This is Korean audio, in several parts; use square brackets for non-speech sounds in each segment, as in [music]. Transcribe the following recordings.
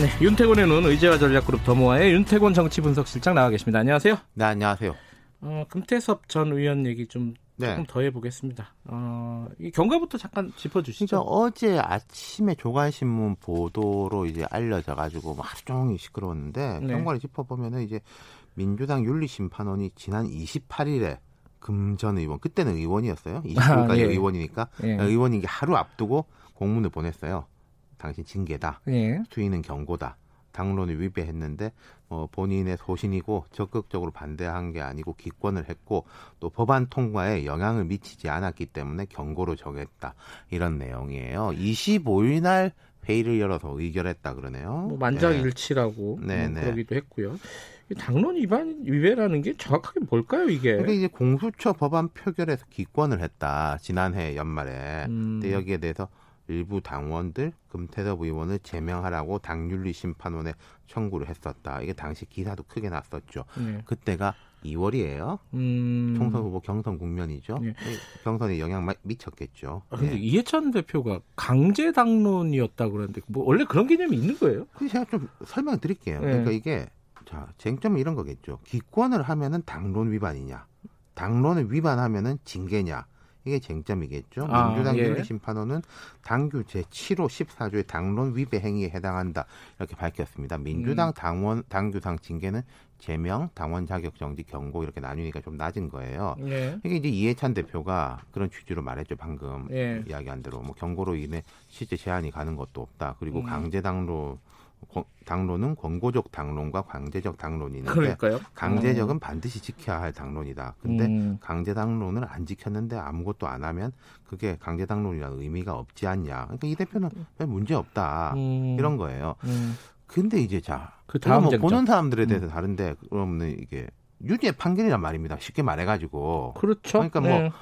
네, 윤태곤의 눈 의제와 전략그룹 더모아의 윤태곤 정치분석실장 나와 계십니다. 안녕하세요. 네, 안녕하세요. 어, 금태섭 전 의원 얘기 좀 네. 조금 더 해보겠습니다. 어, 이 경과부터 잠깐 짚어주시죠. 진짜 어제 아침에 조간신문 보도로 이제 알려져가지고 뭐 하루 종일 시끄러웠는데 네. 경과를 짚어보면은 이제 민주당 윤리심판원이 지난 28일에 금전 의원 그때는 의원이었어요. [laughs] 29일까지 아, 예. 의원이니까 예. 의원인 게 하루 앞두고 공문을 보냈어요. 당신 징계다. 예. 수위는 경고다. 당론을 위배했는데 어, 본인의 소신이고 적극적으로 반대한 게 아니고 기권을 했고 또 법안 통과에 영향을 미치지 않았기 때문에 경고로 정했다 이런 내용이에요. 25일 날 회의를 열어서 의결했다 그러네요. 뭐 네. 만장일치라고 네, 뭐 네. 그러기도 했고요. 이 당론 위반 위배라는 게 정확하게 뭘까요, 이게? 그러니까 이제 공수처 법안 표결에서 기권을 했다 지난해 연말에. 음. 근데 여기에 대해서 일부 당원들 금태섭 의원을 제명하라고 당윤리 심판원에 청구를 했었다. 이게 당시 기사도 크게 났었죠. 네. 그때가 2월이에요. 음. 총선 후보 경선 국면이죠. 예. 이 경선에 영향 마- 미쳤겠죠. 아, 근데 예. 이해찬 대표가 강제 당론이었다 그러는데 뭐 원래 그런 개념이 있는 거예요? 그 제가 좀 설명을 드릴게요. 예. 그러니까 이게 자 쟁점은 이런 거겠죠. 기권을 하면은 당론 위반이냐, 당론을 위반하면은 징계냐. 이게 쟁점이겠죠. 아, 민주당 예. 윤리심 판원은 당규 제7호 14조의 당론 위배 행위에 해당한다 이렇게 밝혔습니다. 음. 민주당 당원 당규상 징계는 제명, 당원 자격 정지, 경고 이렇게 나누니까 좀 낮은 거예요. 예. 이게 이제 이해찬 대표가 그런 취지로 말했죠 방금 예. 이야기한 대로 뭐 경고로 인해 실제 제한이 가는 것도 없다 그리고 음. 강제 당로 권- 당론은 권고적 당론과 강제적 당론이 있는데 그러니까요. 강제적은 반드시 지켜야 할 당론이다 근데 음. 강제 당론을 안 지켰는데 아무것도 안 하면 그게 강제 당론이라는 의미가 없지 않냐 그러니까 이 대표는 별 문제 없다 음. 이런 거예요 음. 근데 이제 자 그 다음 뭐. 보는 사람들에 대해서 다른데 그러면 이게 유죄 판결이란 말입니다 쉽게 말해가지고 그렇죠. 그러니까 뭐 네.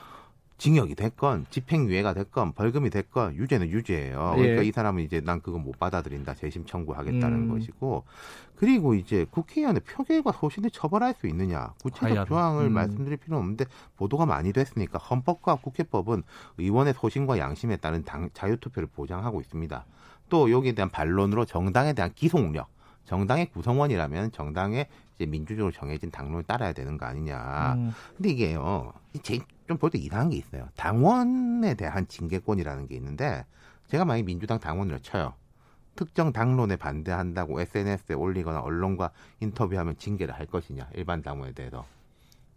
징역이 됐건 집행유예가 됐건 벌금이 됐건 유죄는 유죄예요. 예. 그러니까 이 사람은 이제 난 그거 못 받아들인다 재심 청구하겠다는 음. 것이고 그리고 이제 국회의원의 표결과 소신을 처벌할 수 있느냐 구체적 과연. 조항을 음. 말씀드릴 필요는 없는데 보도가 많이 됐으니까 헌법과 국회법은 의원의 소신과 양심에 따른 당, 자유투표를 보장하고 있습니다. 또 여기에 대한 반론으로 정당에 대한 기속력 정당의 구성원이라면 정당의 이제 민주적으로 정해진 당론을 따라야 되는 거 아니냐. 음. 근데 이게요, 좀볼 때 이상한 게 있어요. 당원에 대한 징계권이라는 게 있는데, 제가 만약 민주당 당원을 쳐요. 특정 당론에 반대한다고 SNS에 올리거나 언론과 인터뷰하면 징계를 할 것이냐, 일반 당원에 대해서.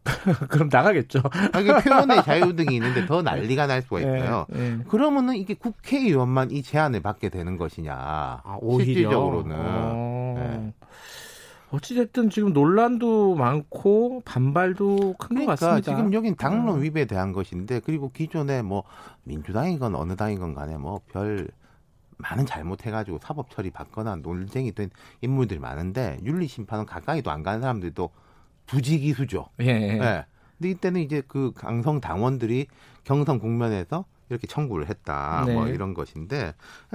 [laughs] 그럼 나가겠죠. 아, 이게 표현의 자유 등이 있는데 더 난리가 날 수가 있어요. 예, 예. 그러면은 이게 국회의원만 이 제한을 받게 되는 것이냐. 아, 오히려. 실질적으로는. 어. 네. 어찌됐든 지금 논란도 많고 반발도 큰것 그러니까 같습니다. 지금 여긴 당론 음. 위배에 대한 것인데 그리고 기존에 뭐 민주당이건 어느 당이건 간에 뭐 별 많은 잘못해가지고 사법 처리 받거나 논쟁이 된 인물들이 많은데 윤리 심판은 가까이도 안 가는 사람들도 부지기수죠. 예. 예. 예. 근데 이때는 이제 그 강성 당원들이 경선 국면에서 이렇게 청구를 했다. 네. 뭐 이런 것인데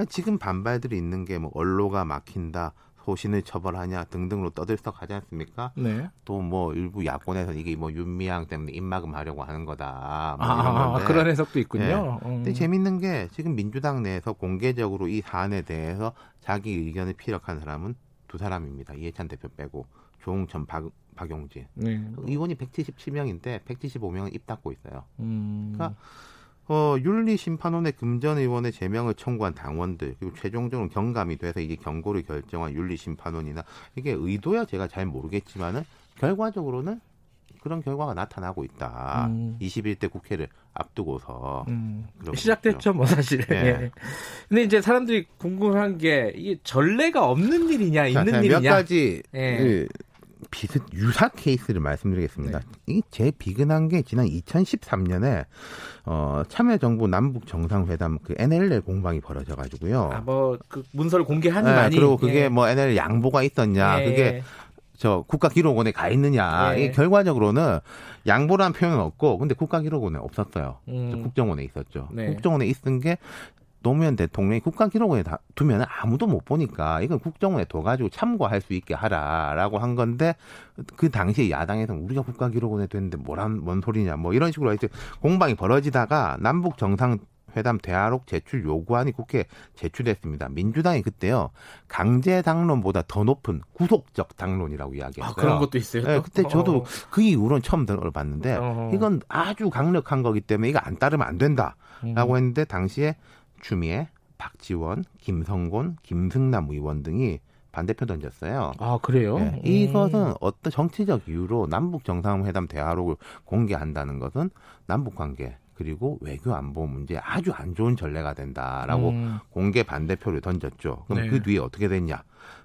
지금 반발들이 있는 게 뭐 언로가 막힌다. 소신을 처벌하냐 등등으로 떠들썩하지 않습니까? 네. 또 뭐 일부 야권에서 이게 뭐 윤미향 때문에 입막음 하려고 하는 거다. 뭐 아. 그런 해석도 예. 있군요. 음. 근데 재밌는 게 지금 민주당 내에서 공개적으로 이 사안에 대해서 자기 의견을 피력한 사람은 두 사람입니다. 이해찬 대표 빼고 조홍천, 박, 박용진 네. 의원이 177명인데 175명은 입 닫고 있어요. 음. 그러니까 어, 윤리심판원의 금전 의원의 제명을 청구한 당원들 그리고 최종적으로 경감이 돼서 이게 경고를 결정한 윤리심판원이나 이게 의도야 제가 잘 모르겠지만은 결과적으로는 그런 결과가 나타나고 있다. 음. 21대 국회를 앞두고서 음, 시작됐죠, 뭐 사실. 예. 예. 근데 이제 사람들이 궁금한 게 이게 전례가 없는 일이냐, 자, 있는 자, 일이냐. 몇 가지 예. 그 비슷 유사 케이스를 말씀드리겠습니다. 네. 이제 비근한 게 지난 2013년에 어, 참여정부 남북 정상회담 그 NLL 공방이 벌어져 가지고요. 아, 뭐, 그 문서를 공개하니 네, 많이. 그리고 그게 예. 뭐 NLL 양보가 있었냐, 예. 그게 저 국가기록원에 가 있느냐. 예. 이게 결과적으로는 양보라는 표현은 없고, 근데 국가기록원에 없었어요. 음. 국정원에 있었죠. 네. 국정원에 있은 게 노무현 대통령이 국가 기록원에 다 두면 아무도 못 보니까 이건 국정원에 둬가지고 참고할 수 있게 하라라고 한 건데 그 당시에 야당에서는 우리가 국가 기록원에 됐는데 뭐란 뭔 소리냐 뭐 이런 식으로 하여튼 공방이 벌어지다가 남북 정상 회담 대화록 제출 요구안이 국회에 제출됐습니다. 민주당이 그때요 강제 당론보다 더 높은 구속적 당론이라고 이야기했어요. 아, 그런 것도 있어요. 네, 또? 그때 저도 어. 그 이후로는 처음 들어봤는데 어허. 이건 아주 강력한 거기 때문에 이거 안 따르면 안 된다라고 음. 했는데 당시에 추미애, 박지원, 김성곤, 김승남 의원 등이 반대표 던졌어요. 아, 그래요? 네, 음. 이것은 어떤 정치적 이유로 남북 정상회담 대화록을 공개한다는 것은 남북 관계 그리고 외교 안보 문제에 아주 안 좋은 전례가 된다라고 음. 공개 반대표를 던졌죠. 그럼 네. 그 뒤에 어떻게 됐냐?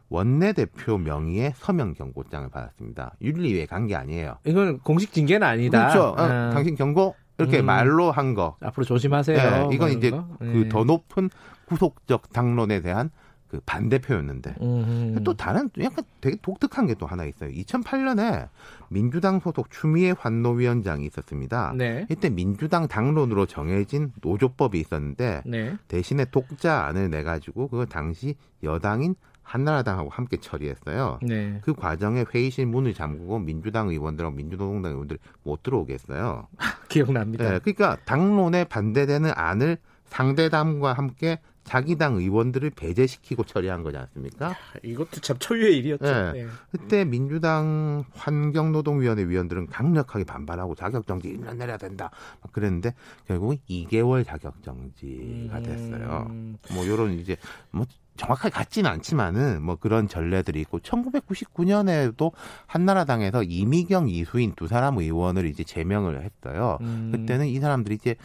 원내대표 명의의 서명 경고장을 받았습니다. 윤리위에 간 게 아니에요. 이건 공식 징계는 아니다. 그렇죠. 어, 아, 당신 경고 이렇게 음. 말로 한 거. 앞으로 조심하세요. 네, 뭐 이건 이런 이제 거. 그 네. 더 높은 구속적 당론에 대한 그 반대표였는데 음. 또 다른 약간 되게 독특한 게 또 하나 있어요. 2008년에 민주당 소속 추미애 환노위원장이 있었습니다. 네. 이때 민주당 당론으로 정해진 노조법이 있었는데 네. 대신에 독자안을 내 가지고 그걸 당시 여당인 한나라당하고 함께 처리했어요. 네. 그 과정에 회의실 문을 잠그고 민주당 의원들하고 민주노동당 의원들이 못 들어오게 했어요. [laughs] 기억납니다. 네, 그러니까 당론에 반대되는 안을 상대당과 함께 자기 당 의원들을 배제시키고 처리한 거지 않습니까? 이것도 참 초유의 일이었죠. 네. 네. 그때 민주당 환경노동위원회 위원들은 강력하게 반발하고 자격정지 1년 내려야 된다. 막 그랬는데 결국은 2개월 자격정지가 됐어요. 음. 뭐 요런 이제 뭐 정확하게 같지는 않지만은 뭐 그런 전례들이 있고 1999년에도 한나라당에서 이미경 이수인 두 사람 의원을 이제 제명을 했어요. 음. 그때는 이 사람들이 이제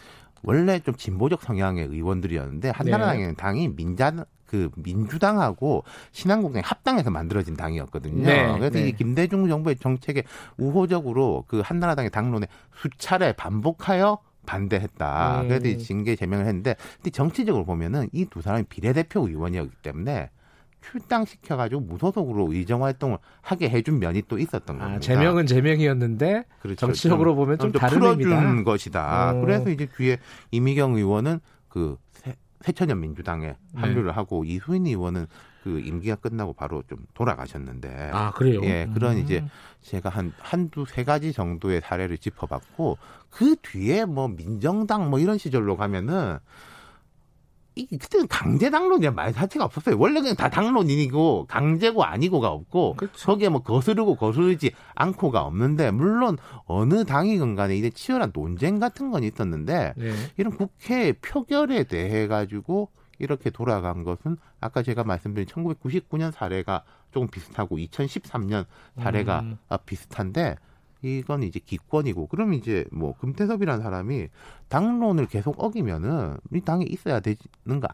원래 좀 진보적 성향의 의원들이었는데 한나라당에는 당이 민자 그 민주당하고 신한국당이 합당해서 만들어진 당이었거든요. 네, 그래서 네. 이 김대중 정부의 정책에 우호적으로 그 한나라당의 당론에 수차례 반복하여 반대했다. 음. 그래서 이 징계 제명을 했는데, 근데 정치적으로 보면은 이 두 사람이 비례대표 의원이었기 때문에 출당시켜가지고 무소속으로 의정 활동을 하게 해준 면이 또 있었던 겁니다. 아, 제명은 제명이었는데 그렇죠. 정치적으로 좀- 보면 좀 좀 다른 풀어준 의미다. 것이다. 어. 그래서 이제 뒤에 이미경 의원은 그 새, 새천년 민주당에 네. 합류를 하고 이수인 의원은 그 임기가 끝나고 바로 좀 돌아가셨는데 아, 그래요? 예, 그런 음. 이제 제가 한 한두 세 가지 정도의 사례를 짚어봤고 그 뒤에 뭐 민정당 뭐 이런 시절로 가면은 이 그때는 강제 당론이란 말 자체가 없었어요. 원래 그냥 다 당론이고 강제고 아니고가 없고 그렇죠. 거기에 뭐 거스르고 거스르지 않고가 없는데 물론 어느 당이건 간에 이제 치열한 논쟁 같은 건 있었는데 네. 이런 국회 표결에 대해 가지고 이렇게 돌아간 것은 아까 제가 말씀드린 1999년 사례가 조금 비슷하고 2013년 사례가 음. 아, 비슷한데 이건 이제 기권이고 그럼 이제 뭐 금태섭이라는 사람이 당론을 계속 어기면은 이 당에 있어야 되는 거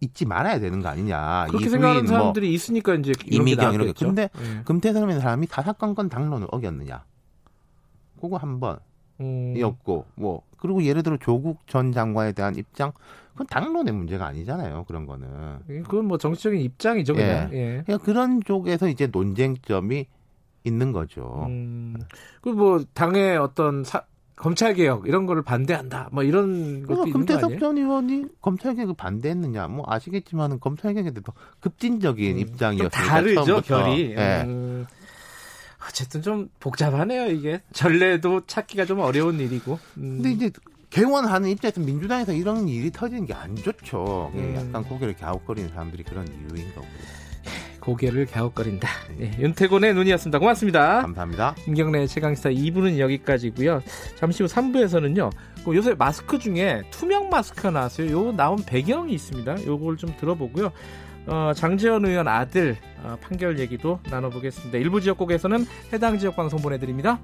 있지 말아야 되는 거 아니냐 그렇게 생각하는 뭐 사람들이 있으니까 이제 이미경 이렇게. 근데 예. 금태섭이라는 사람이 사사건건 당론을 어겼느냐 그거 한번 음. 이었고 뭐 그리고 예를 들어 조국 전 장관에 대한 입장 그건 당론의 문제가 아니잖아요 그런 거는 그건 뭐 정치적인 입장이죠, 그냥. 예. 그러니까 그런 쪽에서 이제 논쟁점이 있는 거죠 음. 그뭐 당의 어떤 사, 검찰 개혁 이런 거를 반대한다. 뭐 이런 것도 그러니까 금태섭? 전 의원이 검찰 개혁을 반대했느냐 뭐 아시겠지만은 검찰 개혁에 대해서 급진적인 음, 입장이었으니까 좀 다르죠, 처음부터. 결이. 예. 음. 어쨌든 좀 복잡하네요, 이게. 전례도 찾기가 좀 어려운 일이고. 음. 근데 이제 개원하는 입장에서 민주당에서 이런 일이 터지는 게 안 좋죠 예, 음. 약간 고개를 갸웃거리는 사람들이 그런 이유인 거고요 고개를 갸웃거린다. 예, 윤태곤의 눈이었습니다. 고맙습니다. 감사합니다 김경래 최강시사 2부는 여기까지고요. 잠시 후 3부에서는요. 그 요새 마스크 중에 투명 마스크가 나왔어요. 요 나온 배경이 있습니다. 요걸 좀 들어보고요. 어, 장재현 의원 아들 어, 판결 얘기도 나눠보겠습니다. 일부 지역국에서는 해당 지역 방송 보내드립니다.